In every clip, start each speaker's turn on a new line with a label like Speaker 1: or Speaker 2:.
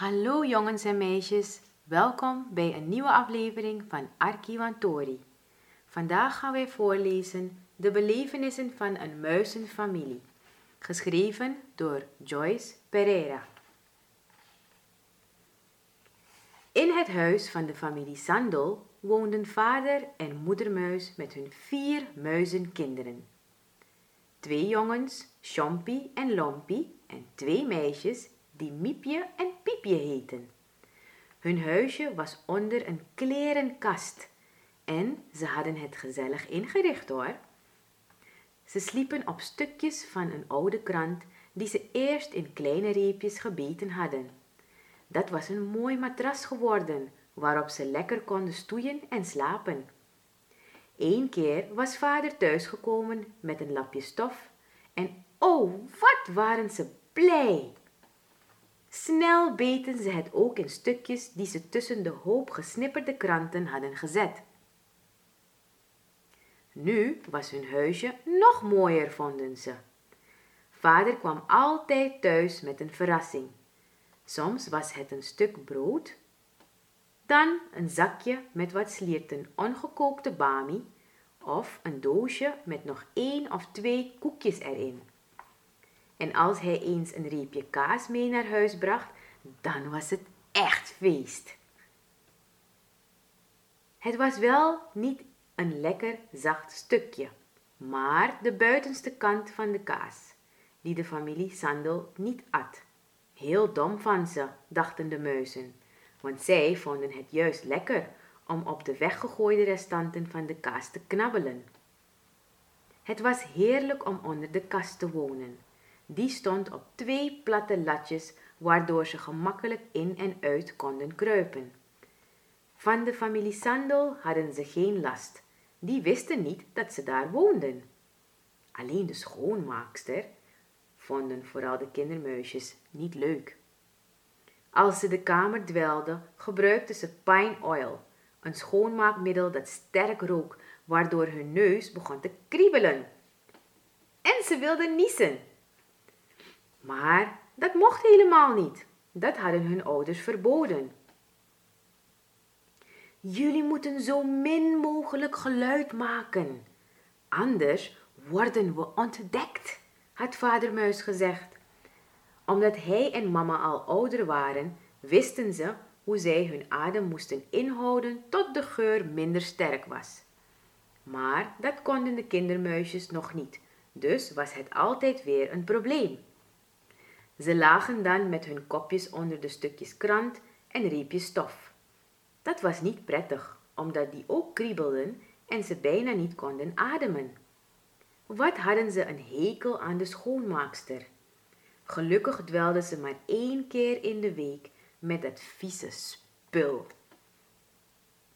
Speaker 1: Hallo jongens en meisjes, welkom bij een nieuwe aflevering van Arkiwantori. Vandaag gaan wij voorlezen De belevenissen van een muizenfamilie, geschreven door Joyce Pereira. In het huis van de familie Sandel woonden vader en moedermuis met hun vier muizenkinderen. Twee jongens, Chompie en Lompie, en twee meisjes die Miepje en Piepje heten. Hun huisje was onder een klerenkast en ze hadden het gezellig ingericht hoor. Ze sliepen op stukjes van een oude krant die ze eerst in kleine reepjes gebeten hadden. Dat was een mooi matras geworden waarop ze lekker konden stoeien en slapen. Eén keer was vader thuisgekomen met een lapje stof en oh, wat waren ze blij! Snel beten ze het ook in stukjes die ze tussen de hoop gesnipperde kranten hadden gezet. Nu was hun huisje nog mooier, vonden ze. Vader kwam altijd thuis met een verrassing. Soms was het een stuk brood, dan een zakje met wat slierten ongekookte bami of een doosje met nog één of twee koekjes erin. En als hij eens een reepje kaas mee naar huis bracht, dan was het echt feest. Het was wel niet een lekker zacht stukje, maar de buitenste kant van de kaas, die de familie Sandel niet at. Heel dom van ze, dachten de muizen, want zij vonden het juist lekker om op de weggegooide restanten van de kaas te knabbelen. Het was heerlijk om onder de kast te wonen. Die stond op twee platte latjes, waardoor ze gemakkelijk in en uit konden kruipen. Van de familie Sandel hadden ze geen last. Die wisten niet dat ze daar woonden. Alleen de schoonmaakster vonden vooral de kindermuisjes niet leuk. Als ze de kamer dwelden, gebruikten ze pine oil, een schoonmaakmiddel dat sterk rook, waardoor hun neus begon te kriebelen. En ze wilden niezen. Maar dat mocht helemaal niet. Dat hadden hun ouders verboden. Jullie moeten zo min mogelijk geluid maken. Anders worden we ontdekt, had vader Muis gezegd. Omdat hij en mama al ouder waren, wisten ze hoe zij hun adem moesten inhouden tot de geur minder sterk was. Maar dat konden de kindermuisjes nog niet, dus was het altijd weer een probleem. Ze lagen dan met hun kopjes onder de stukjes krant en reepjes stof. Dat was niet prettig, omdat die ook kriebelden en ze bijna niet konden ademen. Wat hadden ze een hekel aan de schoonmaakster. Gelukkig dwelden ze maar één keer in de week met dat vieze spul.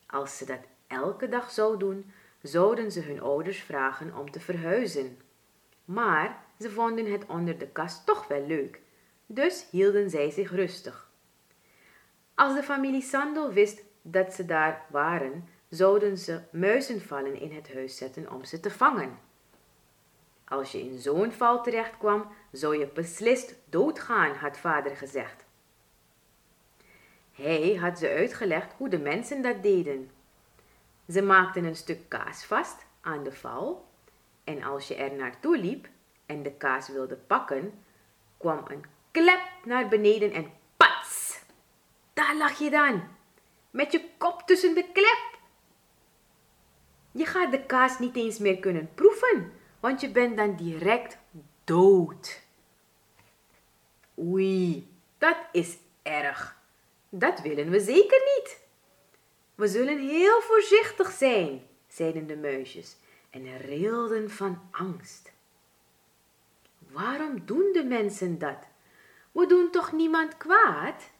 Speaker 1: Als ze dat elke dag zou doen, zouden ze hun ouders vragen om te verhuizen. Maar ze vonden het onder de kast toch wel leuk dus hielden zij zich rustig. Als de familie Sandel wist dat ze daar waren, zouden ze muizenvallen in het huis zetten om ze te vangen. Als je in zo'n val terecht kwam, zou je beslist doodgaan, had vader gezegd. Hij had ze uitgelegd hoe de mensen dat deden. Ze maakten een stuk kaas vast aan de val en als je er naartoe liep en de kaas wilde pakken, kwam een klep naar beneden en pats! Daar lag je dan, met je kop tussen de klep. Je gaat de kaas niet eens meer kunnen proeven, want je bent dan direct dood. Oei, dat is erg. Dat willen we zeker niet. We zullen heel voorzichtig zijn, zeiden de muisjes en rilden van angst. Waarom doen de mensen dat? We doen toch niemand kwaad?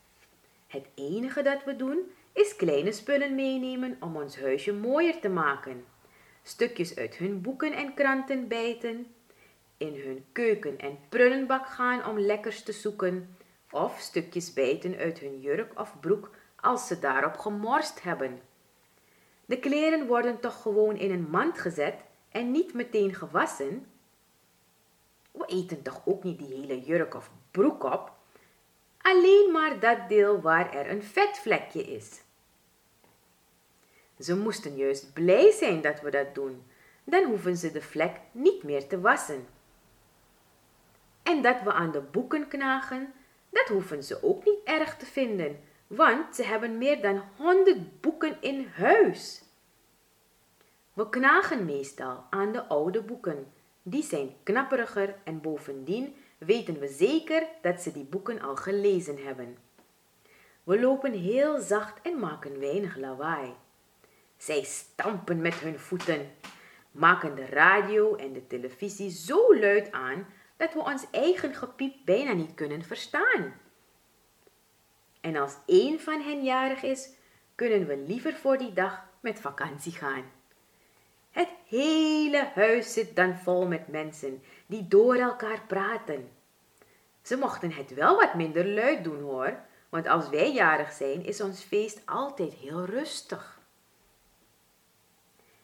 Speaker 1: Het enige dat we doen is kleine spullen meenemen om ons huisje mooier te maken. Stukjes uit hun boeken en kranten bijten, in hun keuken en prullenbak gaan om lekkers te zoeken, of stukjes bijten uit hun jurk of broek als ze daarop gemorst hebben. De kleren worden toch gewoon in een mand gezet en niet meteen gewassen? We eten toch ook niet die hele jurk of broek op? Alleen maar dat deel waar er een vetvlekje is. Ze moesten juist blij zijn dat we dat doen. Dan hoeven ze de vlek niet meer te wassen. En dat we aan de boeken knagen, dat hoeven ze ook niet erg te vinden, want ze hebben meer dan honderd boeken in huis. We knagen meestal aan de oude boeken. Die zijn knapperiger en bovendien weten we zeker dat ze die boeken al gelezen hebben. We lopen heel zacht en maken weinig lawaai. Zij stampen met hun voeten, maken de radio en de televisie zo luid aan dat we ons eigen gepiep bijna niet kunnen verstaan. En als één van hen jarig is, kunnen we liever voor die dag met vakantie gaan. Het hele huis zit dan vol met mensen die door elkaar praten. Ze mochten het wel wat minder luid doen hoor, want als wij jarig zijn is ons feest altijd heel rustig.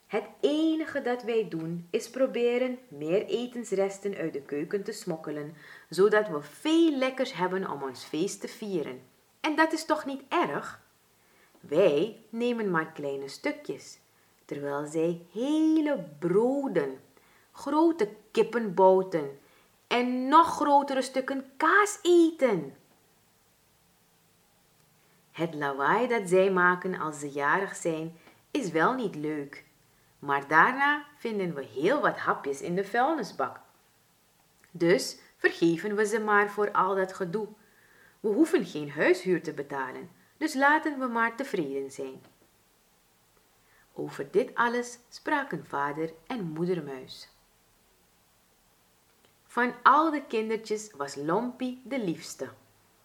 Speaker 1: Het enige dat wij doen is proberen meer etensresten uit de keuken te smokkelen, zodat we veel lekkers hebben om ons feest te vieren. En dat is toch niet erg? Wij nemen maar kleine stukjes, terwijl zij hele broden, grote kippenbouten en nog grotere stukken kaas eten. Het lawaai dat zij maken als ze jarig zijn is wel niet leuk, maar daarna vinden we heel wat hapjes in de vuilnisbak. Dus vergeven we ze maar voor al dat gedoe. We hoeven geen huishuur te betalen, dus laten we maar tevreden zijn. Over dit alles spraken vader en moeder muis. Van al de kindertjes was Lompie de liefste.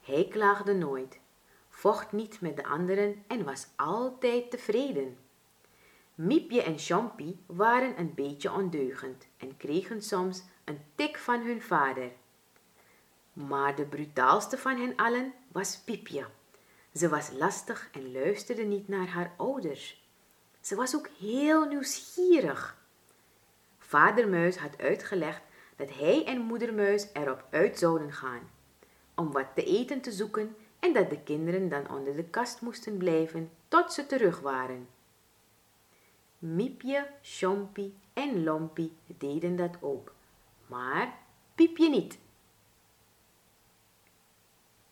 Speaker 1: Hij klaagde nooit, vocht niet met de anderen en was altijd tevreden. Miepje en Champie waren een beetje ondeugend en kregen soms een tik van hun vader. Maar de brutaalste van hen allen was Piepje. Ze was lastig en luisterde niet naar haar ouders. Ze was ook heel nieuwsgierig. Vader Muis had uitgelegd dat hij en moeder Muis erop uit zouden gaan om wat te eten te zoeken en dat de kinderen dan onder de kast moesten blijven tot ze terug waren. Miepje, Chompie en Lompie deden dat ook, maar Piepje niet.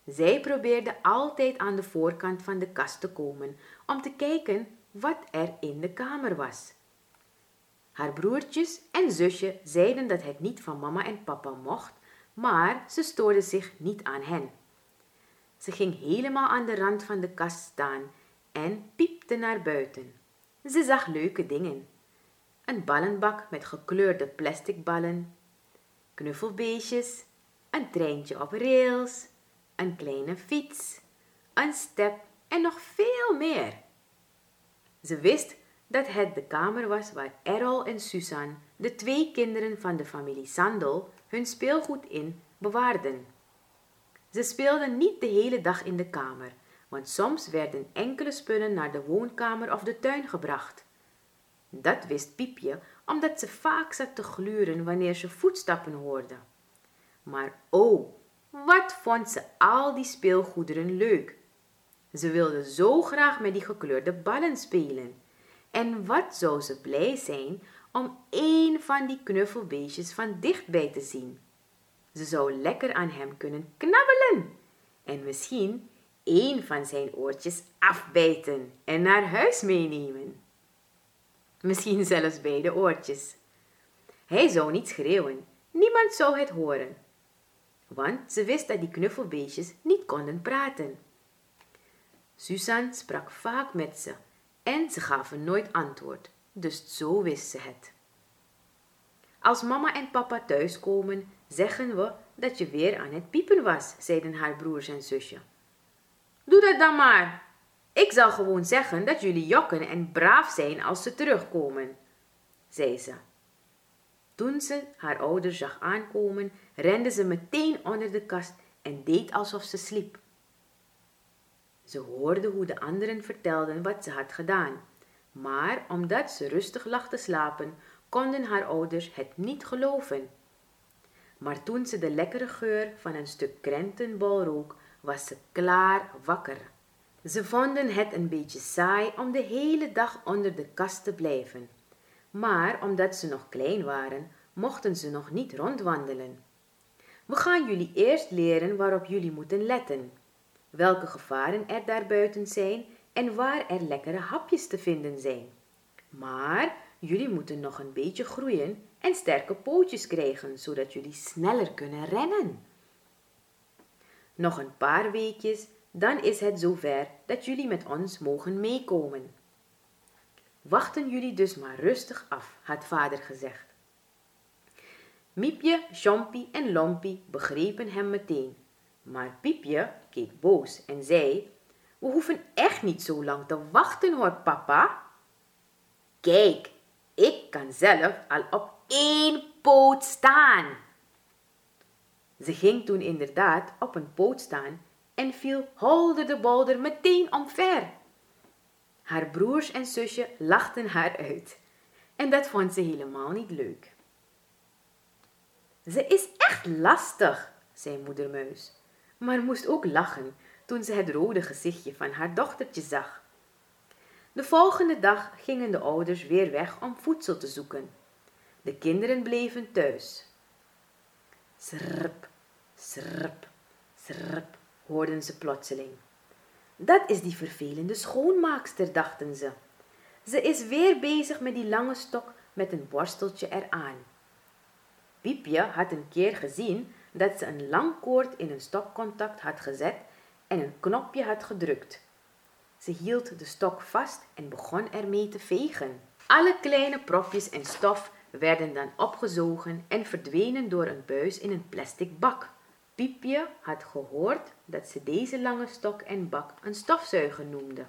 Speaker 1: Zij probeerde altijd aan de voorkant van de kast te komen om te kijken wat er in de kamer was. Haar broertjes en zusje zeiden dat het niet van mama en papa mocht, maar ze stoorde zich niet aan hen. Ze ging helemaal aan de rand van de kast staan en piepte naar buiten. Ze zag leuke dingen. Een ballenbak met gekleurde plastic ballen, knuffelbeestjes, een treintje op rails, een kleine fiets, een step en nog veel meer. Ze wist dat het de kamer was waar Errol en Susan, de twee kinderen van de familie Sandel, hun speelgoed in bewaarden. Ze speelden niet de hele dag in de kamer, want soms werden enkele spullen naar de woonkamer of de tuin gebracht. Dat wist Piepje, omdat ze vaak zat te gluren wanneer ze voetstappen hoorde. Maar oh, wat vond ze al die speelgoederen leuk! Ze wilde zo graag met die gekleurde ballen spelen. En wat zou ze blij zijn om één van die knuffelbeestjes van dichtbij te zien. Ze zou lekker aan hem kunnen knabbelen en misschien één van zijn oortjes afbijten en naar huis meenemen. Misschien zelfs beide oortjes. Hij zou niet schreeuwen, niemand zou het horen, want ze wist dat die knuffelbeestjes niet konden praten. Susan sprak vaak met ze en ze gaven nooit antwoord, dus zo wist ze het. Als mama en papa thuiskomen, zeggen we dat je weer aan het piepen was, zeiden haar broers en zusje. Doe dat dan maar. Ik zal gewoon zeggen dat jullie jokken en braaf zijn als ze terugkomen, zei ze. Toen ze haar ouders zag aankomen, rende ze meteen onder de kast en deed alsof ze sliep. Ze hoorde hoe de anderen vertelden wat ze had gedaan, maar omdat ze rustig lag te slapen, konden haar ouders het niet geloven. Maar toen ze de lekkere geur van een stuk krentenbol rook, was ze klaar wakker. Ze vonden het een beetje saai om de hele dag onder de kast te blijven. Maar omdat ze nog klein waren, mochten ze nog niet rondwandelen. We gaan jullie eerst leren waarop jullie moeten letten, welke gevaren er daarbuiten zijn en waar er lekkere hapjes te vinden zijn. Maar jullie moeten nog een beetje groeien en sterke pootjes krijgen, zodat jullie sneller kunnen rennen. Nog een paar weekjes, dan is het zover dat jullie met ons mogen meekomen. Wachten jullie dus maar rustig af, had vader gezegd. Miepje, Chompie en Lompie begrepen hem meteen. Maar Piepje keek boos en zei: We hoeven echt niet zo lang te wachten hoor, papa. Kijk, ik kan zelf al op één poot staan. Ze ging toen inderdaad op een poot staan en viel holder de bolder meteen omver. Haar broers en zusje lachten haar uit en dat vond ze helemaal niet leuk. Ze is echt lastig, zei moeder Muis, maar moest ook lachen toen ze het rode gezichtje van haar dochtertje zag. De volgende dag gingen de ouders weer weg om voedsel te zoeken. De kinderen bleven thuis. Srp, srp, srp, hoorden ze plotseling. Dat is die vervelende schoonmaakster, dachten ze. Ze is weer bezig met die lange stok met een borsteltje eraan. Piepje had een keer gezien dat ze een lang koord in een stokcontact had gezet en een knopje had gedrukt. Ze hield de stok vast en begon ermee te vegen. Alle kleine propjes en stof werden dan opgezogen en verdwenen door een buis in een plastic bak. Piepje had gehoord dat ze deze lange stok en bak een stofzuiger noemde.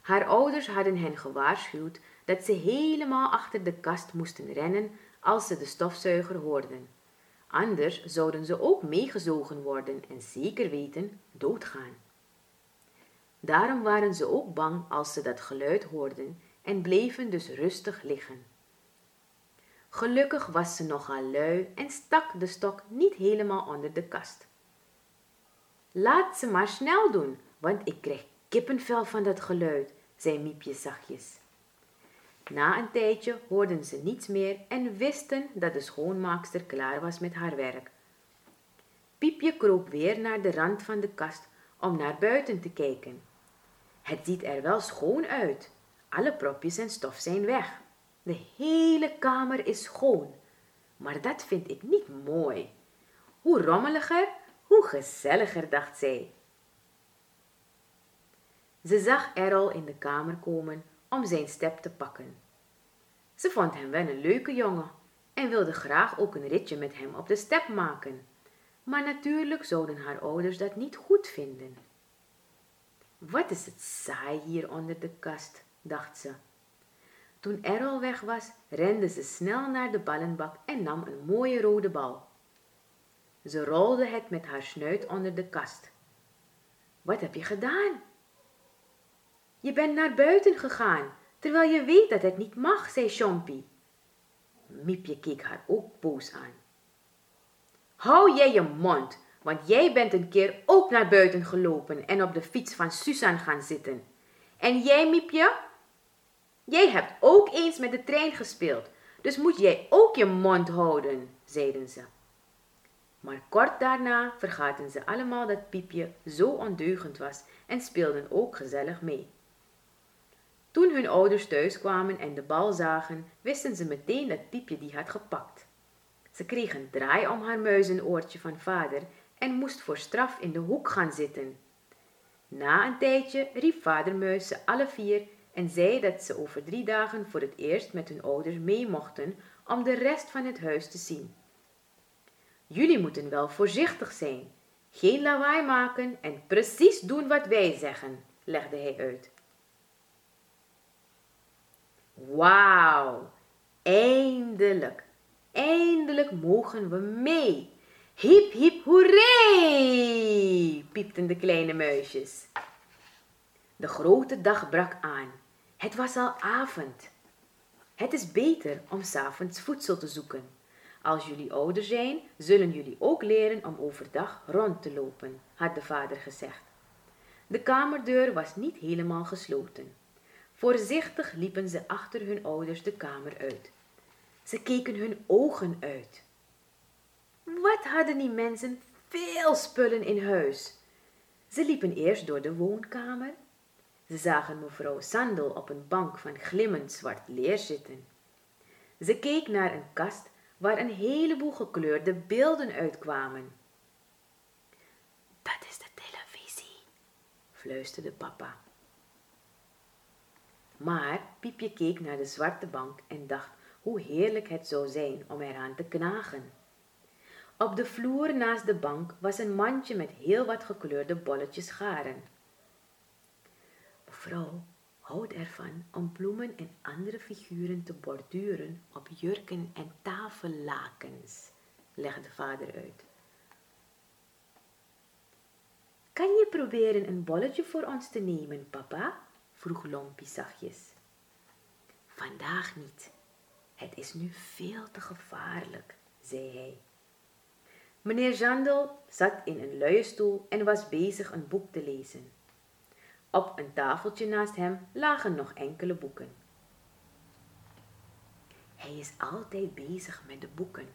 Speaker 1: Haar ouders hadden hen gewaarschuwd dat ze helemaal achter de kast moesten rennen als ze de stofzuiger hoorden. Anders zouden ze ook meegezogen worden en zeker weten doodgaan. Daarom waren ze ook bang als ze dat geluid hoorden en bleven dus rustig liggen. Gelukkig was ze nogal lui en stak de stok niet helemaal onder de kast. Laat ze maar snel doen, want ik krijg kippenvel van dat geluid, zei Miepje zachtjes. Na een tijdje hoorden ze niets meer en wisten dat de schoonmaakster klaar was met haar werk. Piepje kroop weer naar de rand van de kast om naar buiten te kijken. Het ziet er wel schoon uit. Alle propjes en stof zijn weg. De hele kamer is schoon. Maar dat vind ik niet mooi. Hoe rommeliger, hoe gezelliger, dacht zij. Ze zag Errol in de kamer komen om zijn step te pakken. Ze vond hem wel een leuke jongen en wilde graag ook een ritje met hem op de step maken. Maar natuurlijk zouden haar ouders dat niet goed vinden. Wat is het saai hier onder de kast, dacht ze. Toen Errol weg was, rende ze snel naar de ballenbak en nam een mooie rode bal. Ze rolde het met haar snuit onder de kast. Wat heb je gedaan? Je bent naar buiten gegaan, terwijl je weet dat het niet mag, zei Chompie. Miepje keek haar ook boos aan. Hou jij je mond, want jij bent een keer ook naar buiten gelopen en op de fiets van Susan gaan zitten. En jij, Miepje? Jij hebt ook eens met de trein gespeeld, dus moet jij ook je mond houden, zeiden ze. Maar kort daarna vergaten ze allemaal dat Piepje zo ondeugend was en speelden ook gezellig mee. Toen hun ouders thuis kwamen en de bal zagen, wisten ze meteen dat Piepje die had gepakt. Ze kreeg een draai om haar muizenoortje van vader en moest voor straf in de hoek gaan zitten. Na een tijdje riep vader Muis ze alle vier en zei dat ze over drie dagen voor het eerst met hun ouders mee mochten om de rest van het huis te zien. Jullie moeten wel voorzichtig zijn, geen lawaai maken en precies doen wat wij zeggen, legde hij uit. Wauw, eindelijk, eindelijk mogen we mee. Hip, hip, hoeree, piepten de kleine muisjes. De grote dag brak aan. Het was al avond. Het is beter om s'avonds voedsel te zoeken. Als jullie ouder zijn, zullen jullie ook leren om overdag rond te lopen, had de vader gezegd. De kamerdeur was niet helemaal gesloten. Voorzichtig liepen ze achter hun ouders de kamer uit. Ze keken hun ogen uit. Wat hadden die mensen veel spullen in huis? Ze liepen eerst door de woonkamer. Ze zagen mevrouw Sandel op een bank van glimmend zwart leer zitten. Ze keek naar een kast waar een heleboel gekleurde beelden uitkwamen. Dat is de televisie, fluisterde papa. Maar Piepje keek naar de zwarte bank en dacht hoe heerlijk het zou zijn om eraan te knagen. Op de vloer naast de bank was een mandje met heel wat gekleurde bolletjes garen. Mevrouw houdt ervan om bloemen en andere figuren te borduren op jurken en tafellakens, legde vader uit. Kan je proberen een bolletje voor ons te nemen, papa? Vroeg Lompie zachtjes. Vandaag niet. Het is nu veel te gevaarlijk, zei hij. Meneer Jandel zat in een luie stoel en was bezig een boek te lezen. Op een tafeltje naast hem lagen nog enkele boeken. Hij is altijd bezig met de boeken,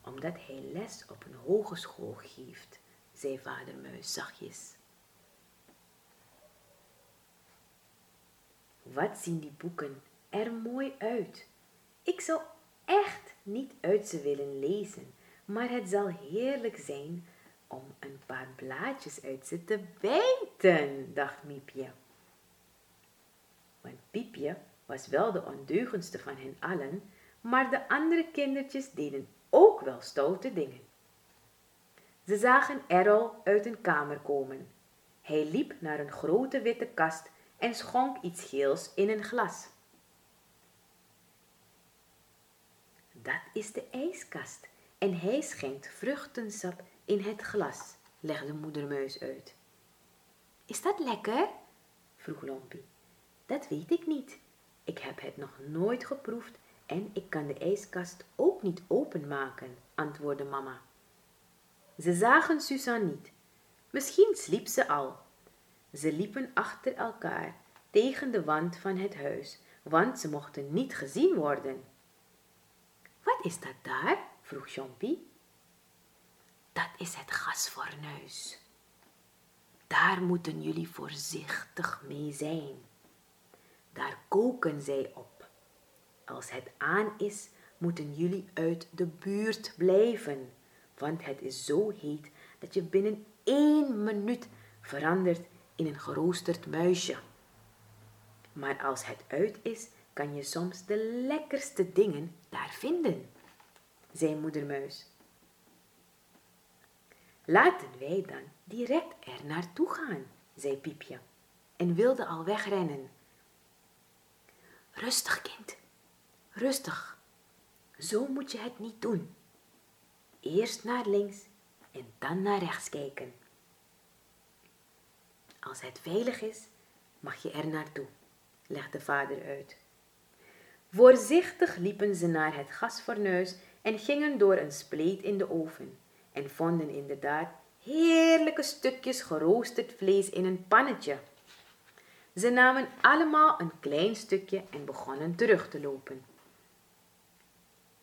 Speaker 1: omdat hij les op een hogeschool geeft, zei vader Muis zachtjes. Wat zien die boeken er mooi uit. Ik zou echt niet uit ze willen lezen, maar het zal heerlijk zijn om een paar blaadjes uit ze te bijten, dacht Miepje. Want Piepje was wel de ondeugendste van hen allen, maar de andere kindertjes deden ook wel stoute dingen. Ze zagen Errol uit een kamer komen. Hij liep naar een grote witte kast en schonk iets geels in een glas. Dat is de ijskast en hij schenkt vruchtensap in het glas, legde moeder Muis uit. Is dat lekker? vroeg Lompie. Dat weet ik niet. Ik heb het nog nooit geproefd en ik kan de ijskast ook niet openmaken, antwoordde mama. Ze zagen Suzanne niet. Misschien sliep ze al. Ze liepen achter elkaar tegen de wand van het huis, want ze mochten niet gezien worden. Wat is dat daar? vroeg Chompie. Dat is het gasfornuis. Daar moeten jullie voorzichtig mee zijn. Daar koken zij op. Als het aan is, moeten jullie uit de buurt blijven, want het is zo heet dat je binnen één minuut verandert in een geroosterd muisje. Maar als het uit is, kan je soms de lekkerste dingen daar vinden, zei moeder Muis. Laten wij dan direct er naartoe gaan, zei Piepje en wilde al wegrennen. Rustig, kind, rustig. Zo moet je het niet doen. Eerst naar links en dan naar rechts kijken. Als het veilig is, mag je er naartoe, legde vader uit. Voorzichtig liepen ze naar het gasfornuis en gingen door een spleet in de oven en vonden inderdaad heerlijke stukjes geroosterd vlees in een pannetje. Ze namen allemaal een klein stukje en begonnen terug te lopen.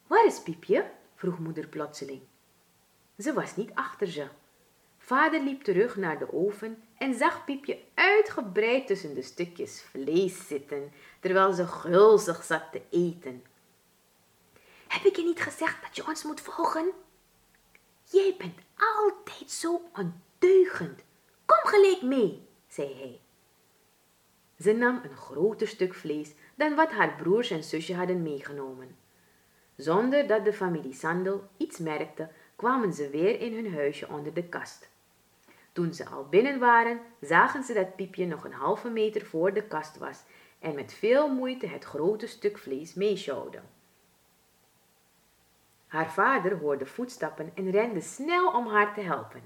Speaker 1: Waar is Piepje? vroeg moeder plotseling. Ze was niet achter ze. Vader liep terug naar de oven en zag Piepje uitgebreid tussen de stukjes vlees zitten, terwijl ze gulzig zat te eten. Heb ik je niet gezegd dat je ons moet volgen? Jij bent altijd zo ondeugend. Kom gelijk mee, zei hij. Ze nam een groter stuk vlees dan wat haar broers en zusje hadden meegenomen. Zonder dat de familie Sandel iets merkte, kwamen ze weer in hun huisje onder de kast. Toen ze al binnen waren, zagen ze dat Piepje nog een halve meter voor de kast was en met veel moeite het grote stuk vlees meeschouwde. Haar vader hoorde voetstappen en rende snel om haar te helpen.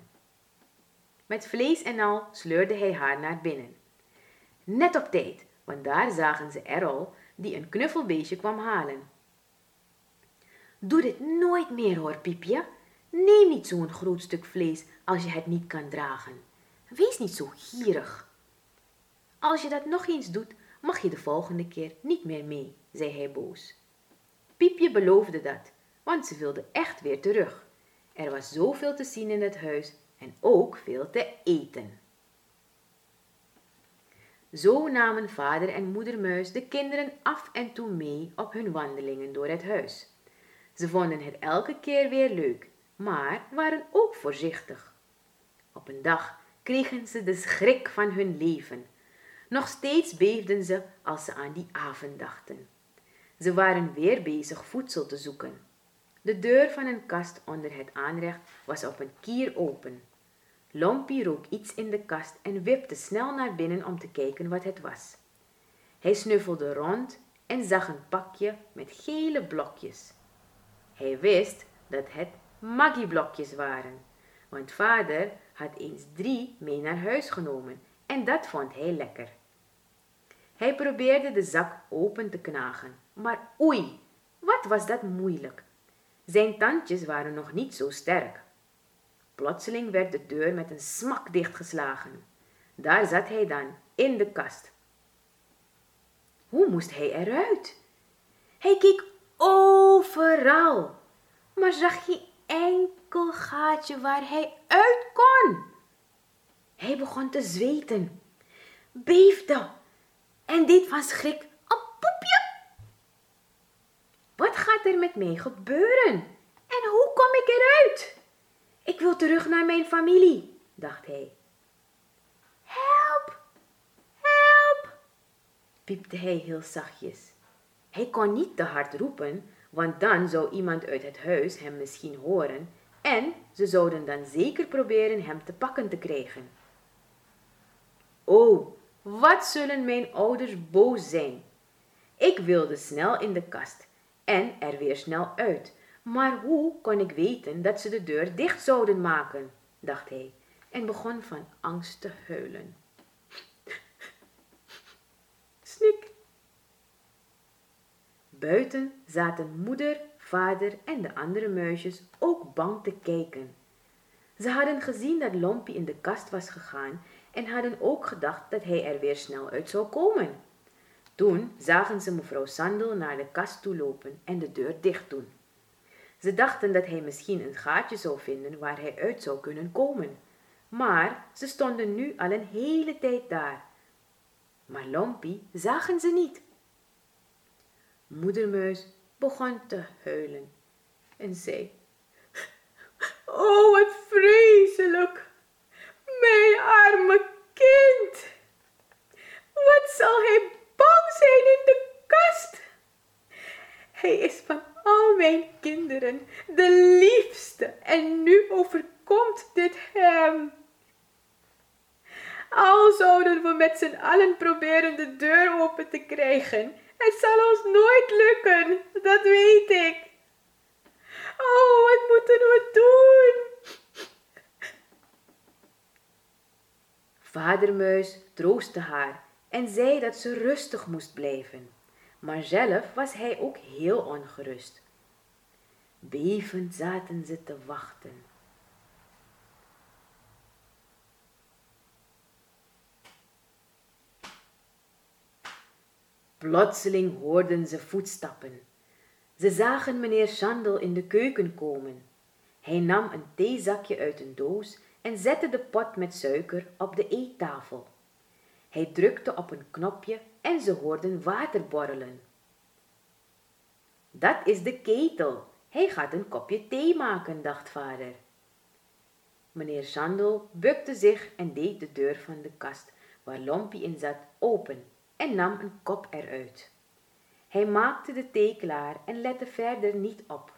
Speaker 1: Met vlees en al sleurde hij haar naar binnen. Net op tijd, want daar zagen ze Errol, die een knuffelbeestje kwam halen. Doe dit nooit meer hoor, Piepje. Neem niet zo'n groot stuk vlees als je het niet kan dragen. Wees niet zo gierig. Als je dat nog eens doet, mag je de volgende keer niet meer mee, zei hij boos. Piepje beloofde dat, want ze wilde echt weer terug. Er was zoveel te zien in het huis en ook veel te eten. Zo namen vader en moeder muis de kinderen af en toe mee op hun wandelingen door het huis. Ze vonden het elke keer weer leuk, maar waren ook voorzichtig. Op een dag kregen ze de schrik van hun leven. Nog steeds beefden ze als ze aan die avond dachten. Ze waren weer bezig voedsel te zoeken. De deur van een kast onder het aanrecht was op een kier open. Lompie rook iets in de kast en wipte snel naar binnen om te kijken wat het was. Hij snuffelde rond en zag een pakje met gele blokjes. Hij wist dat het Maggi-blokjes waren, want vader had eens drie mee naar huis genomen en dat vond hij lekker. Hij probeerde de zak open te knagen, maar oei, wat was dat moeilijk. Zijn tandjes waren nog niet zo sterk. Plotseling werd de deur met een smak dichtgeslagen. Daar zat hij dan, in de kast. Hoe moest hij eruit? Hij keek overal, maar zag geen enkel gaatje waar hij uit kon. Hij begon te zweten, beefde en deed van schrik een poepje. Wat gaat er met mij gebeuren? En hoe kom ik eruit? Ik wil terug naar mijn familie, dacht hij. Help, help, piepte hij heel zachtjes. Hij kon niet te hard roepen, want dan zou iemand uit het huis hem misschien horen en ze zouden dan zeker proberen hem te pakken te krijgen. Oh, wat zullen mijn ouders boos zijn? Ik wilde snel in de kast en er weer snel uit, maar hoe kon ik weten dat ze de deur dicht zouden maken? dacht hij en begon van angst te huilen. Buiten zaten moeder, vader en de andere muisjes ook bang te kijken. Ze hadden gezien dat Lompie in de kast was gegaan en hadden ook gedacht dat hij er weer snel uit zou komen. Toen zagen ze mevrouw Sandel naar de kast toe lopen en de deur dicht doen. Ze dachten dat hij misschien een gaatje zou vinden waar hij uit zou kunnen komen. Maar ze stonden nu al een hele tijd daar. Maar Lompie zagen ze niet. Moedermuis begon te huilen en zei: Oh, wat vreselijk! Mijn arme kind! Wat zal hij bang zijn in de kast? Hij is van al mijn kinderen de liefste en nu overkomt dit hem. Al zouden we met z'n allen proberen de deur open te krijgen, het zal ons nooit lukken, dat weet ik. Oh, wat moeten we doen? Vader Muis troostte haar en zei dat ze rustig moest blijven maar zelf was hij ook heel ongerust. Bevend zaten ze te wachten. Plotseling hoorden ze voetstappen. Ze zagen meneer Chandel in de keuken komen. Hij nam een theezakje uit een doos en zette de pot met suiker op de eettafel. Hij drukte op een knopje en ze hoorden water borrelen. Dat is de ketel. Hij gaat een kopje thee maken, dacht vader. Meneer Sandel bukte zich en deed de deur van de kast waar Lompie in zat open en nam een kop eruit. Hij maakte de thee klaar en lette verder niet op.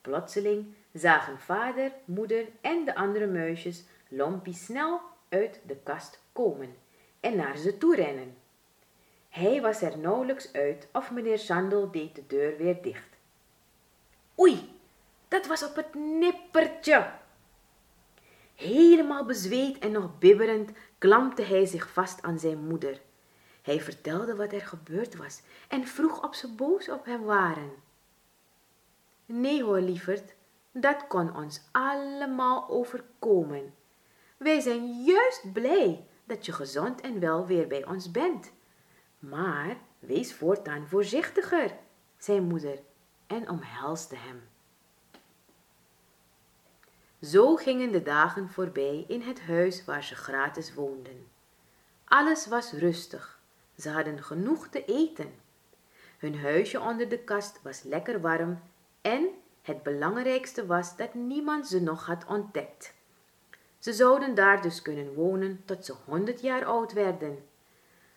Speaker 1: Plotseling zagen vader, moeder en de andere muisjes Lompie snel uit de kast komen en naar ze toe rennen. Hij was er nauwelijks uit of meneer Sandel deed de deur weer dicht. Oei, dat was op het nippertje. Helemaal bezweet en nog bibberend klampte hij zich vast aan zijn moeder. Hij vertelde wat er gebeurd was en vroeg of ze boos op hem waren. Nee hoor, lieverd, dat kon ons allemaal overkomen. Wij zijn juist blij dat je gezond en wel weer bij ons bent. Maar wees voortaan voorzichtiger, zei moeder en omhelsde hem. Zo gingen de dagen voorbij in het huis waar ze gratis woonden. Alles was rustig. Ze hadden genoeg te eten. Hun huisje onder de kast was lekker warm en het belangrijkste was dat niemand ze nog had ontdekt. Ze zouden daar dus kunnen wonen tot ze honderd jaar oud werden.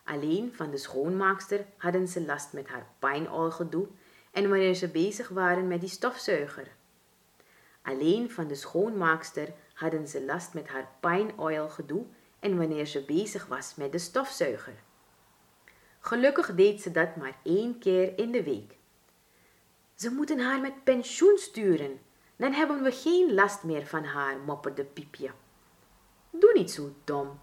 Speaker 1: Alleen van de schoonmaakster hadden ze last met haar pijnolgedoe en wanneer ze bezig waren met die stofzuiger. Alleen van de schoonmaakster hadden ze last met haar pine gedoe en wanneer ze bezig was met de stofzuiger. Gelukkig deed ze dat maar één keer in de week. Ze moeten haar met pensioen sturen, dan hebben we geen last meer van haar, mopperde Piepje. Doe niet zo dom.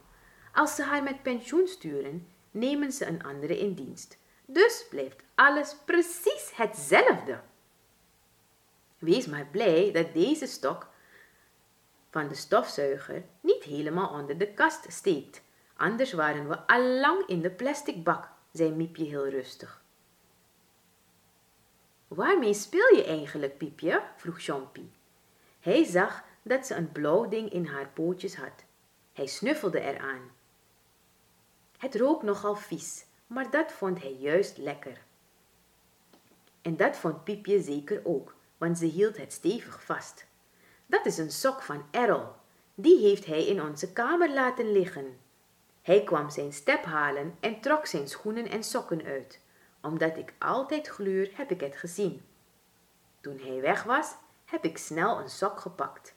Speaker 1: Als ze haar met pensioen sturen, nemen ze een andere in dienst. Dus blijft alles precies hetzelfde. Wees maar blij dat deze stok van de stofzuiger niet helemaal onder de kast steekt. Anders waren we al lang in de plastic bak, zei Miepje heel rustig. Waarmee speel je eigenlijk, Piepje? vroeg Chompie. Hij zag dat ze een blauw ding in haar pootjes had. Hij snuffelde eraan. Het rook nogal vies, maar dat vond hij juist lekker. En dat vond Piepje zeker ook, want ze hield het stevig vast. Dat is een sok van Errol. Die heeft hij in onze kamer laten liggen. Hij kwam zijn step halen en trok zijn schoenen en sokken uit. Omdat ik altijd gluur, heb ik het gezien. Toen hij weg was, heb ik snel een sok gepakt.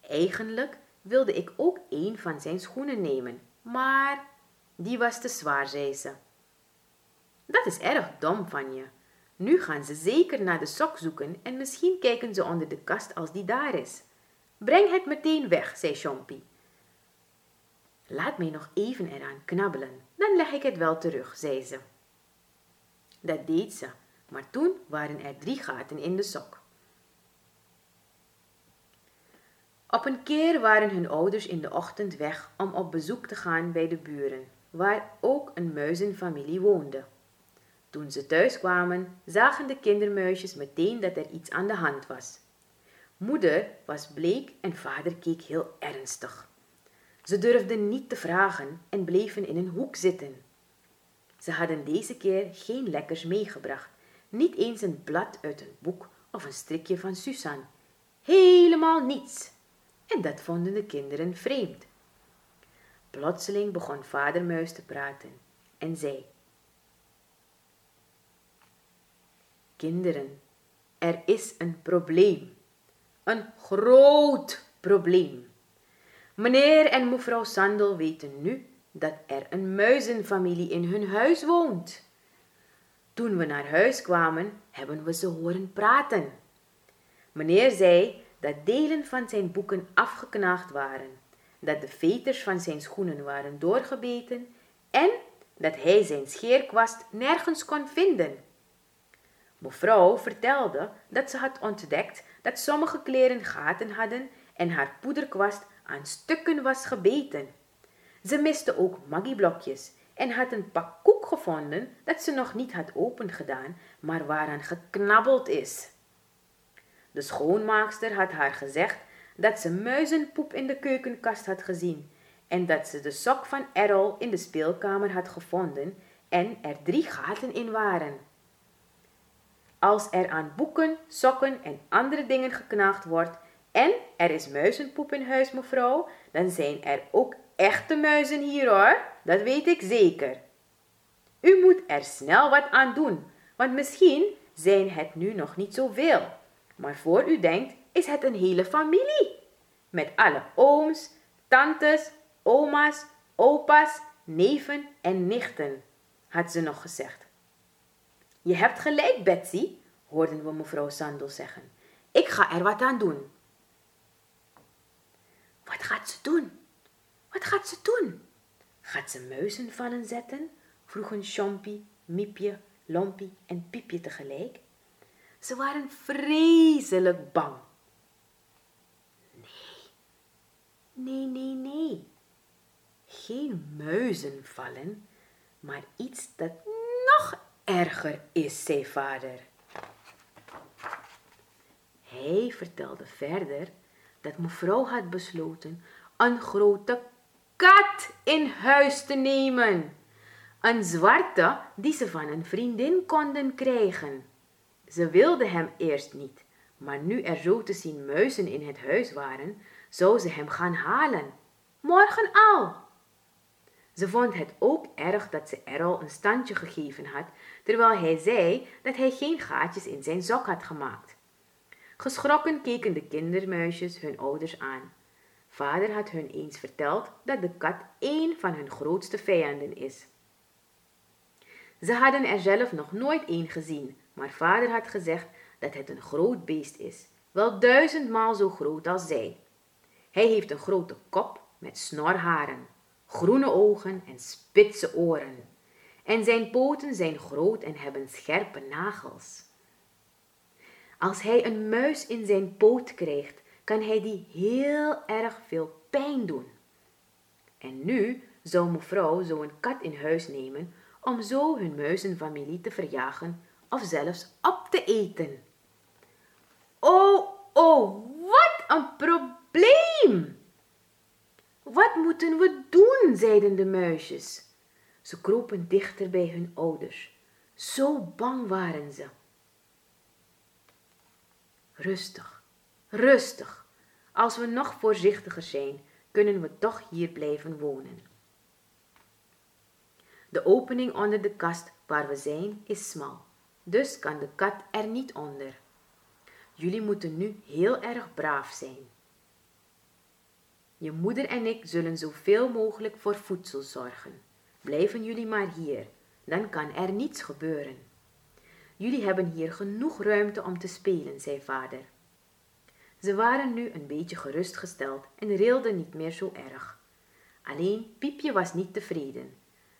Speaker 1: Eigenlijk wilde ik ook een van zijn schoenen nemen, maar die was te zwaar, zei ze. Dat is erg dom van je. Nu gaan ze zeker naar de sok zoeken en misschien kijken ze onder de kast als die daar is. Breng het meteen weg, zei Chompie. Laat mij nog even eraan knabbelen, dan leg ik het wel terug, zei ze. Dat deed ze, maar toen waren er drie gaten in de sok. Op een keer waren hun ouders in de ochtend weg om op bezoek te gaan bij de buren, waar ook een muizenfamilie woonde. Toen ze thuis kwamen, zagen de kindermuisjes meteen dat er iets aan de hand was. Moeder was bleek en vader keek heel ernstig. Ze durfden niet te vragen en bleven in een hoek zitten. Ze hadden deze keer geen lekkers meegebracht, niet eens een blad uit een boek of een strikje van Susan. Helemaal niets. En dat vonden de kinderen vreemd. Plotseling begon vader Muis te praten en zei: Kinderen, er is een probleem. Een groot probleem. Meneer en mevrouw Sandel weten nu dat er een muizenfamilie in hun huis woont. Toen we naar huis kwamen, hebben we ze horen praten. Meneer zei dat delen van zijn boeken afgeknaagd waren, dat de veters van zijn schoenen waren doorgebeten en dat hij zijn scheerkwast nergens kon vinden. Mevrouw vertelde dat ze had ontdekt dat sommige kleren gaten hadden en haar poederkwast aan stukken was gebeten. Ze miste ook magieblokjes en had een pak koek gevonden dat ze nog niet had opengedaan, maar waaraan geknabbeld is. De schoonmaakster had haar gezegd dat ze muizenpoep in de keukenkast had gezien en dat ze de sok van Errol in de speelkamer had gevonden en er drie gaten in waren. Als er aan boeken, sokken en andere dingen geknaagd wordt en er is muizenpoep in huis, mevrouw, dan zijn er ook echte muizen hier hoor, dat weet ik zeker. U moet er snel wat aan doen, want misschien zijn het nu nog niet zoveel. Maar voor u denkt, is het een hele familie. Met alle ooms, tantes, oma's, opa's, neven en nichten, had ze nog gezegd. Je hebt gelijk, Betsy, hoorden we mevrouw Sandel zeggen. Ik ga er wat aan doen. Wat gaat ze doen? Wat gaat ze doen? Gaat ze muizen vallen zetten? vroegen Chompie, Miepje, Lompie en Piepje tegelijk. Ze waren vreselijk bang. Nee, nee, nee, nee. Geen muizen vallen, maar iets dat nog erger is, zei vader. Hij vertelde verder dat mevrouw had besloten een grote kat in huis te nemen. Een zwarte die ze van een vriendin konden krijgen. Ze wilde hem eerst niet, maar nu er zo te zien muizen in het huis waren, zou ze hem gaan halen. Morgen al. Ze vond het ook erg dat ze Errol een standje gegeven had, terwijl hij zei dat hij geen gaatjes in zijn zak had gemaakt. Geschrokken keken de kindermuisjes hun ouders aan. Vader had hun eens verteld dat de kat één van hun grootste vijanden is. Ze hadden er zelf nog nooit één gezien, maar vader had gezegd dat het een groot beest is, wel duizendmaal zo groot als zij. Hij heeft een grote kop met snorharen, groene ogen en spitse oren. En zijn poten zijn groot en hebben scherpe nagels. Als hij een muis in zijn poot krijgt, kan hij die heel erg veel pijn doen. En nu zou mevrouw zo'n kat in huis nemen om zo hun muizenfamilie te verjagen of zelfs op te eten. Oh, oh, wat een probleem! Wat moeten we doen? zeiden de muisjes. Ze kropen dichter bij hun ouders. Zo bang waren ze. Rustig, rustig. Als we nog voorzichtiger zijn, kunnen we toch hier blijven wonen. De opening onder de kast waar we zijn is smal, dus kan de kat er niet onder. Jullie moeten nu heel erg braaf zijn. Je moeder en ik zullen zoveel mogelijk voor voedsel zorgen. Blijven jullie maar hier, dan kan er niets gebeuren. Jullie hebben hier genoeg ruimte om te spelen, zei vader. Ze waren nu een beetje gerustgesteld en rilden niet meer zo erg. Alleen Piepje was niet tevreden.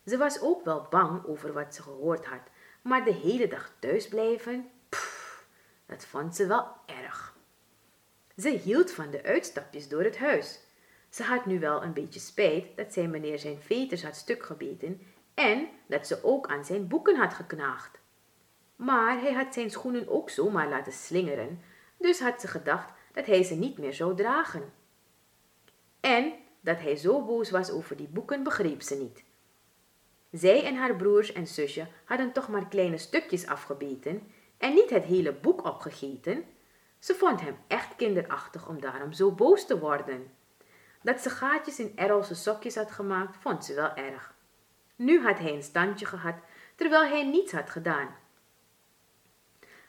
Speaker 1: Ze was ook wel bang over wat ze gehoord had, maar de hele dag thuis blijven, pff, dat vond ze wel erg. Ze hield van de uitstapjes door het huis. Ze had nu wel een beetje spijt dat zij meneer zijn veters had stuk gebeten en dat ze ook aan zijn boeken had geknaagd. Maar hij had zijn schoenen ook zomaar laten slingeren, dus had ze gedacht dat hij ze niet meer zou dragen. En dat hij zo boos was over die boeken begreep ze niet. Zij en haar broers en zusje hadden toch maar kleine stukjes afgebeten en niet het hele boek opgegeten. Ze vond hem echt kinderachtig om daarom zo boos te worden. Dat ze gaatjes in Errolse sokjes had gemaakt, vond ze wel erg. Nu had hij een standje gehad, terwijl hij niets had gedaan.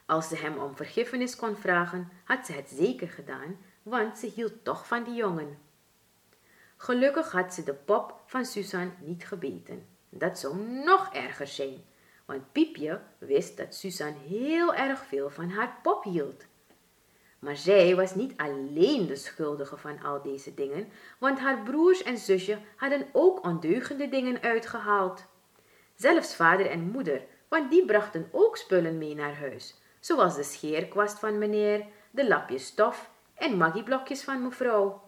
Speaker 1: Als ze hem om vergiffenis kon vragen, had ze het zeker gedaan, want ze hield toch van die jongen. Gelukkig had ze de pop van Susan niet gebeten. Dat zou nog erger zijn, want Piepje wist dat Susan heel erg veel van haar pop hield. Maar zij was niet alleen de schuldige van al deze dingen, want haar broers en zusje hadden ook ondeugende dingen uitgehaald. Zelfs vader en moeder, want die brachten ook spullen mee naar huis, zoals de scheerkwast van meneer, de lapjes stof en maggieblokjes van mevrouw.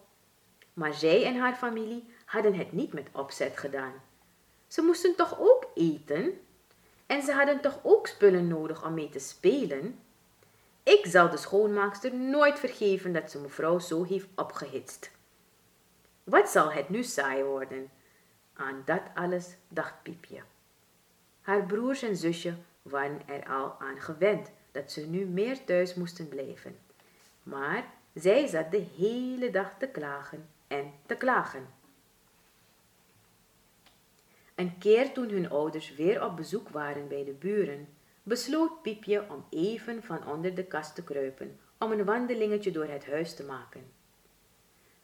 Speaker 1: Maar zij en haar familie hadden het niet met opzet gedaan. Ze moesten toch ook eten? En ze hadden toch ook spullen nodig om mee te spelen? Ik zal de schoonmaakster nooit vergeven dat ze mevrouw zo heeft opgehitst. Wat zal het nu saai worden? Aan dat alles dacht Piepje. Haar broers en zusje waren er al aan gewend dat ze nu meer thuis moesten blijven. Maar zij zat de hele dag te klagen en te klagen. Een keer toen hun ouders weer op bezoek waren bij de buren, besloot Piepje om even van onder de kast te kruipen om een wandelingetje door het huis te maken.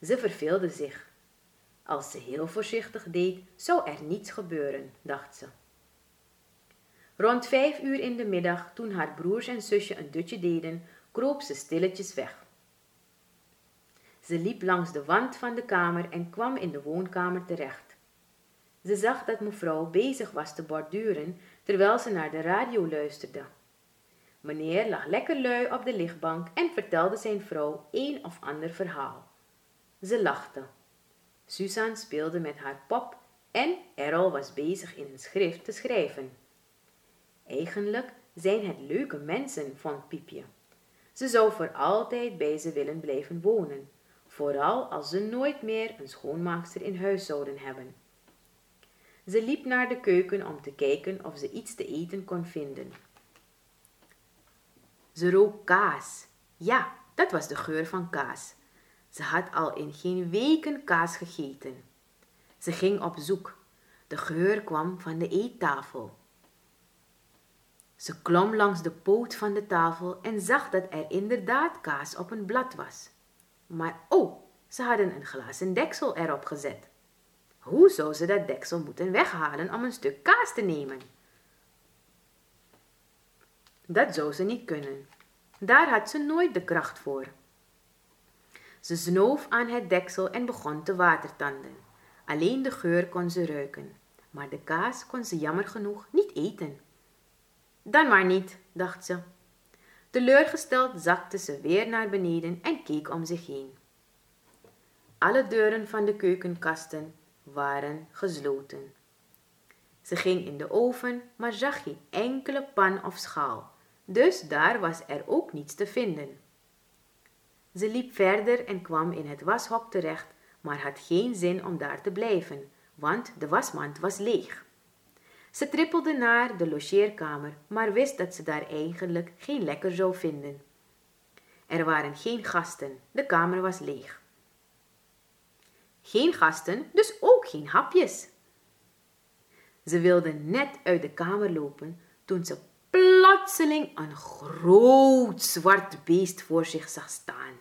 Speaker 1: Ze verveelde zich. Als ze heel voorzichtig deed, zou er niets gebeuren, dacht ze. Rond vijf uur in de middag, toen haar broers en zusje een dutje deden, kroop ze stilletjes weg. Ze liep langs de wand van de kamer en kwam in de woonkamer terecht. Ze zag dat mevrouw bezig was te borduren terwijl ze naar de radio luisterde. Meneer lag lekker lui op de lichtbank en vertelde zijn vrouw een of ander verhaal. Ze lachte. Susan speelde met haar pop en Errol was bezig in een schrift te schrijven. Eigenlijk zijn het leuke mensen, vond Piepje. Ze zou voor altijd bij ze willen blijven wonen, vooral als ze nooit meer een schoonmaakster in huis zouden hebben. Ze liep naar de keuken om te kijken of ze iets te eten kon vinden. Ze rook kaas. Ja, dat was de geur van kaas. Ze had al in geen weken kaas gegeten. Ze ging op zoek. De geur kwam van de eettafel. Ze klom langs de poot van de tafel en zag dat er inderdaad kaas op een blad was. Maar oh, ze hadden een glazen deksel erop gezet. Hoe zou ze dat deksel moeten weghalen om een stuk kaas te nemen? Dat zou ze niet kunnen. Daar had ze nooit de kracht voor. Ze snoof aan het deksel en begon te watertanden. Alleen de geur kon ze ruiken, maar de kaas kon ze jammer genoeg niet eten. Dan maar niet, dacht ze. Teleurgesteld zakte ze weer naar beneden en keek om zich heen. Alle deuren van de keukenkasten waren gesloten. Ze ging in de oven, maar zag geen enkele pan of schaal, dus daar was er ook niets te vinden. Ze liep verder en kwam in het washok terecht, maar had geen zin om daar te blijven, want de wasmand was leeg. Ze trippelde naar de logeerkamer, maar wist dat ze daar eigenlijk geen lekker zou vinden. Er waren geen gasten, de kamer was leeg. Geen gasten, dus ook geen hapjes. Ze wilde net uit de kamer lopen toen ze plotseling een groot zwart beest voor zich zag staan.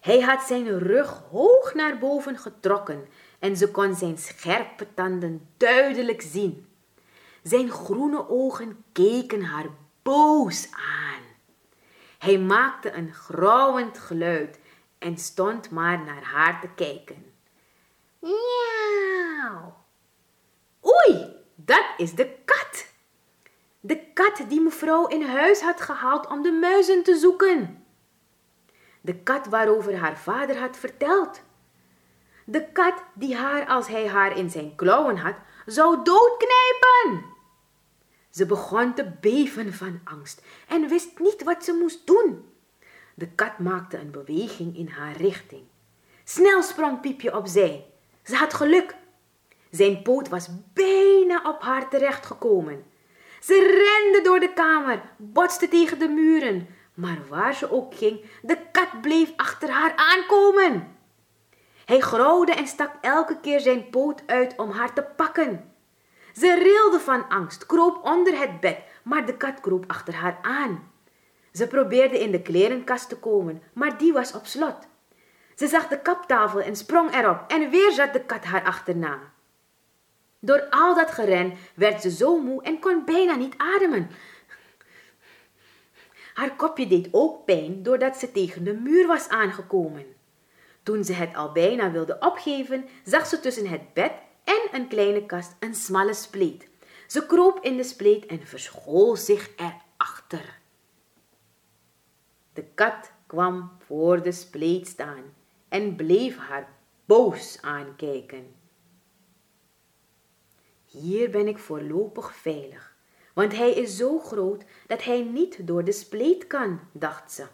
Speaker 1: Hij had zijn rug hoog naar boven getrokken en ze kon zijn scherpe tanden duidelijk zien. Zijn groene ogen keken haar boos aan. Hij maakte een grauwend geluid en stond maar naar haar te kijken. Miauw. Oei, dat is de kat. De kat die mevrouw in huis had gehaald om de muizen te zoeken. De kat waarover haar vader had verteld. De kat die haar, als hij haar in zijn klauwen had, zou doodknijpen. Ze begon te beven van angst en wist niet wat ze moest doen. De kat maakte een beweging in haar richting. Snel sprong Piepje opzij. Ze had geluk. Zijn poot was bijna op haar terechtgekomen. Ze rende door de kamer, botste tegen de muren, maar waar ze ook ging, de kat bleef achter haar aankomen. Hij grauwde en stak elke keer zijn poot uit om haar te pakken. Ze van angst, kroop onder het bed, maar de kat kroop achter haar aan. Ze probeerde in de klerenkast te komen, maar die was op slot. Ze zag de kaptafel en sprong erop en weer zat de kat haar achterna. Door al dat geren werd ze zo moe en kon bijna niet ademen. Haar kopje deed ook pijn doordat ze tegen de muur was aangekomen. Toen ze het al bijna wilde opgeven, zag ze tussen het bed en een kleine kast een smalle spleet. Ze kroop in de spleet en verschool zich erachter. De kat kwam voor de spleet staan en bleef haar boos aankijken. Hier ben ik voorlopig veilig, want hij is zo groot dat hij niet door de spleet kan, dacht ze.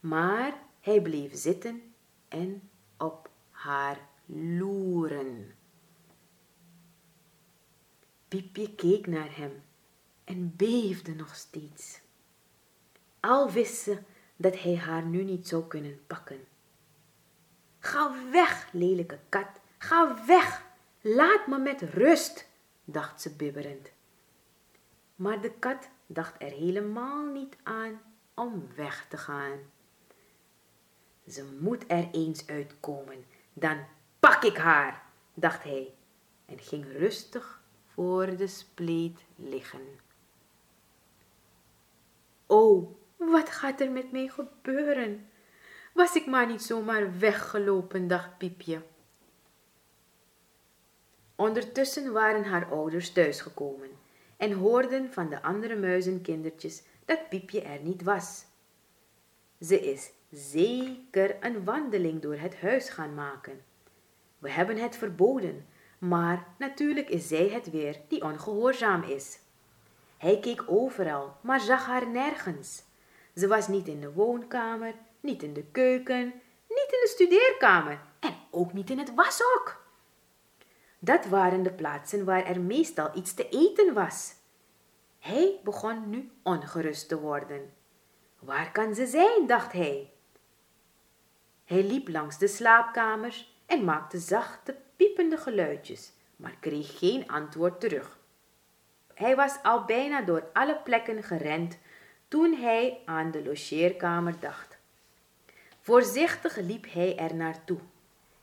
Speaker 1: Maar hij bleef zitten en op haar loeren. Piepje keek naar hem en beefde nog steeds. Al wist ze dat hij haar nu niet zou kunnen pakken. Ga weg, lelijke kat, ga weg, laat me met rust, dacht ze bibberend. Maar de kat dacht er helemaal niet aan om weg te gaan. Ze moet er eens uitkomen, dan pak ik haar, dacht hij en ging rustig voor de spleet liggen. O, wat gaat er met mij gebeuren? Was ik maar niet zomaar weggelopen, dacht Piepje. Ondertussen waren haar ouders thuisgekomen en hoorden van de andere muizenkindertjes dat Piepje er niet was. Ze is zeker een wandeling door het huis gaan maken. We hebben het verboden, maar natuurlijk is zij het weer die ongehoorzaam is. Hij keek overal, maar zag haar nergens. Ze was niet in de woonkamer, niet in de keuken, niet in de studeerkamer en ook niet in het washok. Dat waren de plaatsen waar er meestal iets te eten was. Hij begon nu ongerust te worden. Waar kan ze zijn, dacht hij. Hij liep langs de slaapkamers en maakte zachte, piepende geluidjes, maar kreeg geen antwoord terug. Hij was al bijna door alle plekken gerend toen hij aan de logeerkamer dacht. Voorzichtig liep hij er naartoe.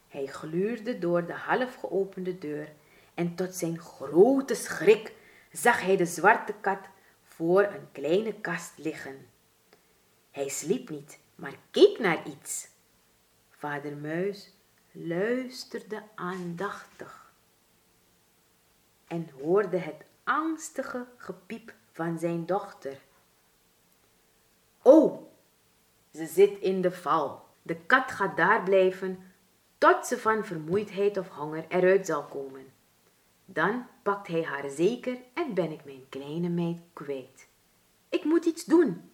Speaker 1: Hij gluurde door de half geopende deur en tot zijn grote schrik zag hij de zwarte kat voor een kleine kast liggen. Hij sliep niet, maar keek naar iets. Vader Muis luisterde aandachtig en hoorde het angstige gepiep van zijn dochter. Oh, ze zit in de val. De kat gaat daar blijven tot ze van vermoeidheid of honger eruit zal komen. Dan pakt hij haar zeker en ben ik mijn kleine meid kwijt. Ik moet iets doen.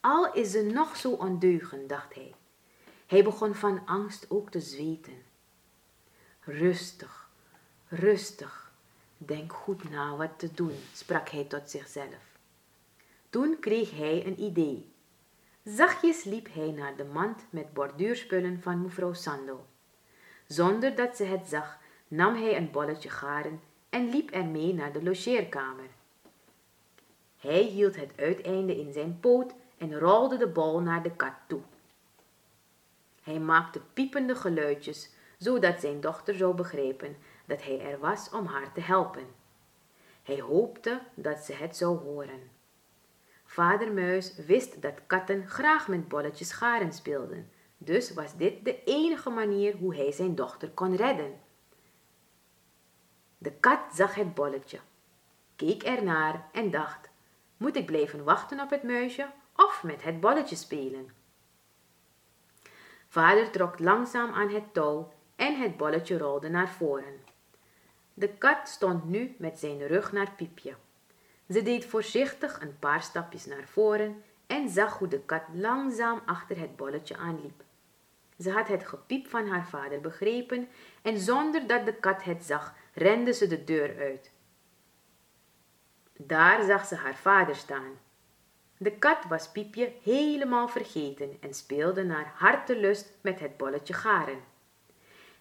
Speaker 1: Al is ze nog zo ondeugend, dacht hij. Hij begon van angst ook te zweten. Rustig, rustig, denk goed na wat te doen, sprak hij tot zichzelf. Toen kreeg hij een idee. Zachtjes liep hij naar de mand met borduurspullen van mevrouw Sando. Zonder dat ze het zag, nam hij een bolletje garen en liep ermee naar de logeerkamer. Hij hield het uiteinde in zijn poot en rolde de bol naar de kat toe. Hij maakte piepende geluidjes, zodat zijn dochter zou begrijpen dat hij er was om haar te helpen. Hij hoopte dat ze het zou horen. Vader Muis wist dat katten graag met bolletjes garen speelden, dus was dit de enige manier hoe hij zijn dochter kon redden. De kat zag het bolletje, keek ernaar en dacht: Moet ik blijven wachten op het muisje of met het bolletje spelen? Vader trok langzaam aan het touw en het bolletje rolde naar voren. De kat stond nu met zijn rug naar Piepje. Ze deed voorzichtig een paar stapjes naar voren en zag hoe de kat langzaam achter het bolletje aanliep. Ze had het gepiep van haar vader begrepen en zonder dat de kat het zag, rende ze de deur uit. Daar zag ze haar vader staan. De kat was Piepje helemaal vergeten en speelde naar hartelust met het bolletje garen.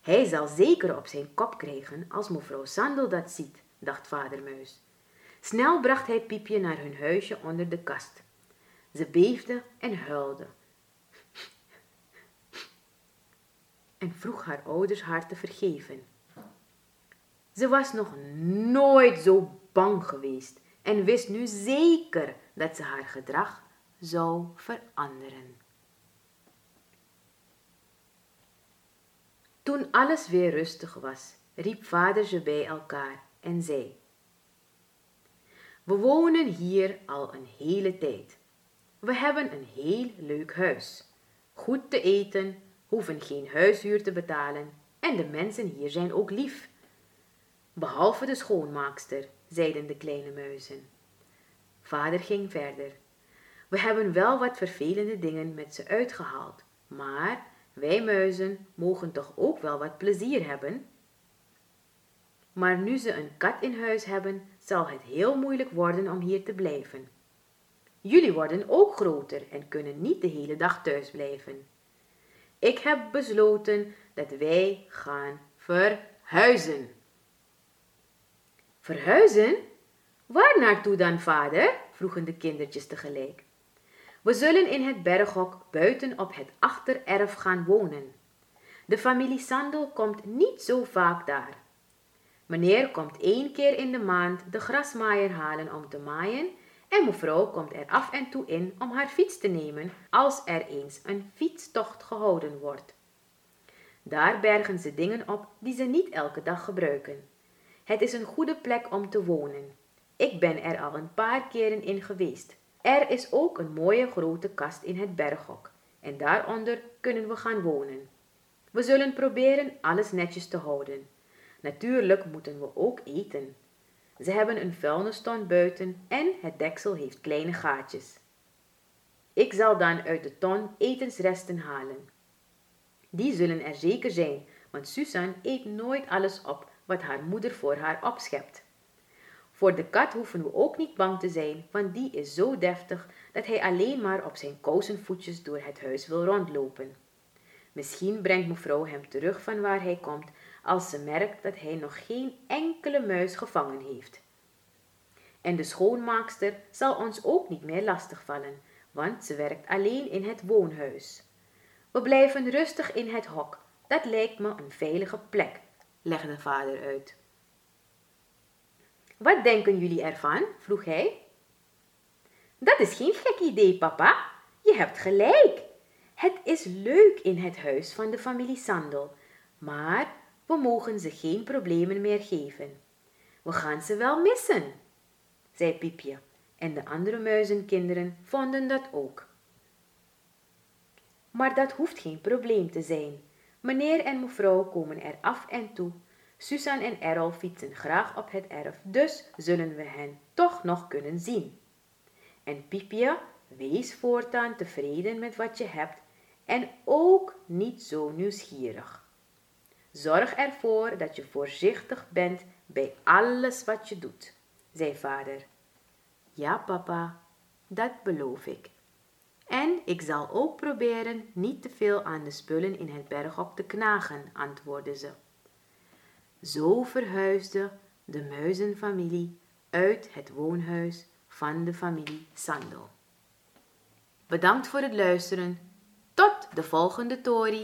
Speaker 1: Hij zal zeker op zijn kop krijgen als mevrouw Sandel dat ziet, dacht vader Muis. Snel bracht hij Piepje naar hun huisje onder de kast. Ze beefde en huilde. En vroeg haar ouders haar te vergeven. Ze was nog nooit zo bang geweest en wist nu zeker dat ze haar gedrag zou veranderen. Toen alles weer rustig was, riep vader ze bij elkaar en zei: We wonen hier al een hele tijd. We hebben een heel leuk huis. Goed te eten, hoeven geen huishuur te betalen en de mensen hier zijn ook lief. Behalve de schoonmaakster, zeiden de kleine muizen. Vader ging verder. We hebben wel wat vervelende dingen met ze uitgehaald, maar wij muizen mogen toch ook wel wat plezier hebben? Maar nu ze een kat in huis hebben, zal het heel moeilijk worden om hier te blijven. Jullie worden ook groter en kunnen niet de hele dag thuis blijven. Ik heb besloten dat wij gaan verhuizen. Verhuizen? Waar naartoe dan, vader? vroegen de kindertjes tegelijk. We zullen in het berghok buiten op het achtererf gaan wonen. De familie Sandel komt niet zo vaak daar. Meneer komt één keer in de maand de grasmaaier halen om te maaien en mevrouw komt er af en toe in om haar fiets te nemen als er eens een fietstocht gehouden wordt. Daar bergen ze dingen op die ze niet elke dag gebruiken. Het is een goede plek om te wonen. Ik ben er al een paar keren in geweest. Er is ook een mooie grote kast in het berghok en daaronder kunnen we gaan wonen. We zullen proberen alles netjes te houden. Natuurlijk moeten we ook eten. Ze hebben een vuilniston buiten en het deksel heeft kleine gaatjes. Ik zal dan uit de ton etensresten halen. Die zullen er zeker zijn, want Susan eet nooit alles op wat haar moeder voor haar opschept. Voor de kat hoeven we ook niet bang te zijn, want die is zo deftig dat hij alleen maar op zijn kousenvoetjes door het huis wil rondlopen. Misschien brengt mevrouw hem terug van waar hij komt als ze merkt dat hij nog geen enkele muis gevangen heeft. En de schoonmaakster zal ons ook niet meer lastigvallen, want ze werkt alleen in het woonhuis. We blijven rustig in het hok, dat lijkt me een veilige plek, legde vader uit. Wat denken jullie ervan? vroeg hij. Dat is geen gek idee, papa. Je hebt gelijk. Het is leuk in het huis van de familie Sandel, maar we mogen ze geen problemen meer geven. We gaan ze wel missen, zei Piepje, en de andere muizenkinderen vonden dat ook. Maar dat hoeft geen probleem te zijn. Meneer en mevrouw komen er af en toe. Susan en Errol fietsen graag op het erf, dus zullen we hen toch nog kunnen zien. En Piepje, wees voortaan tevreden met wat je hebt en ook niet zo nieuwsgierig. Zorg ervoor dat je voorzichtig bent bij alles wat je doet, zei vader. Ja, papa, dat beloof ik. En ik zal ook proberen niet te veel aan de spullen in het berghok te knagen, antwoordde ze. Zo verhuisde de muizenfamilie uit het woonhuis van de familie Sandel. Bedankt voor het luisteren. Tot de volgende Tori.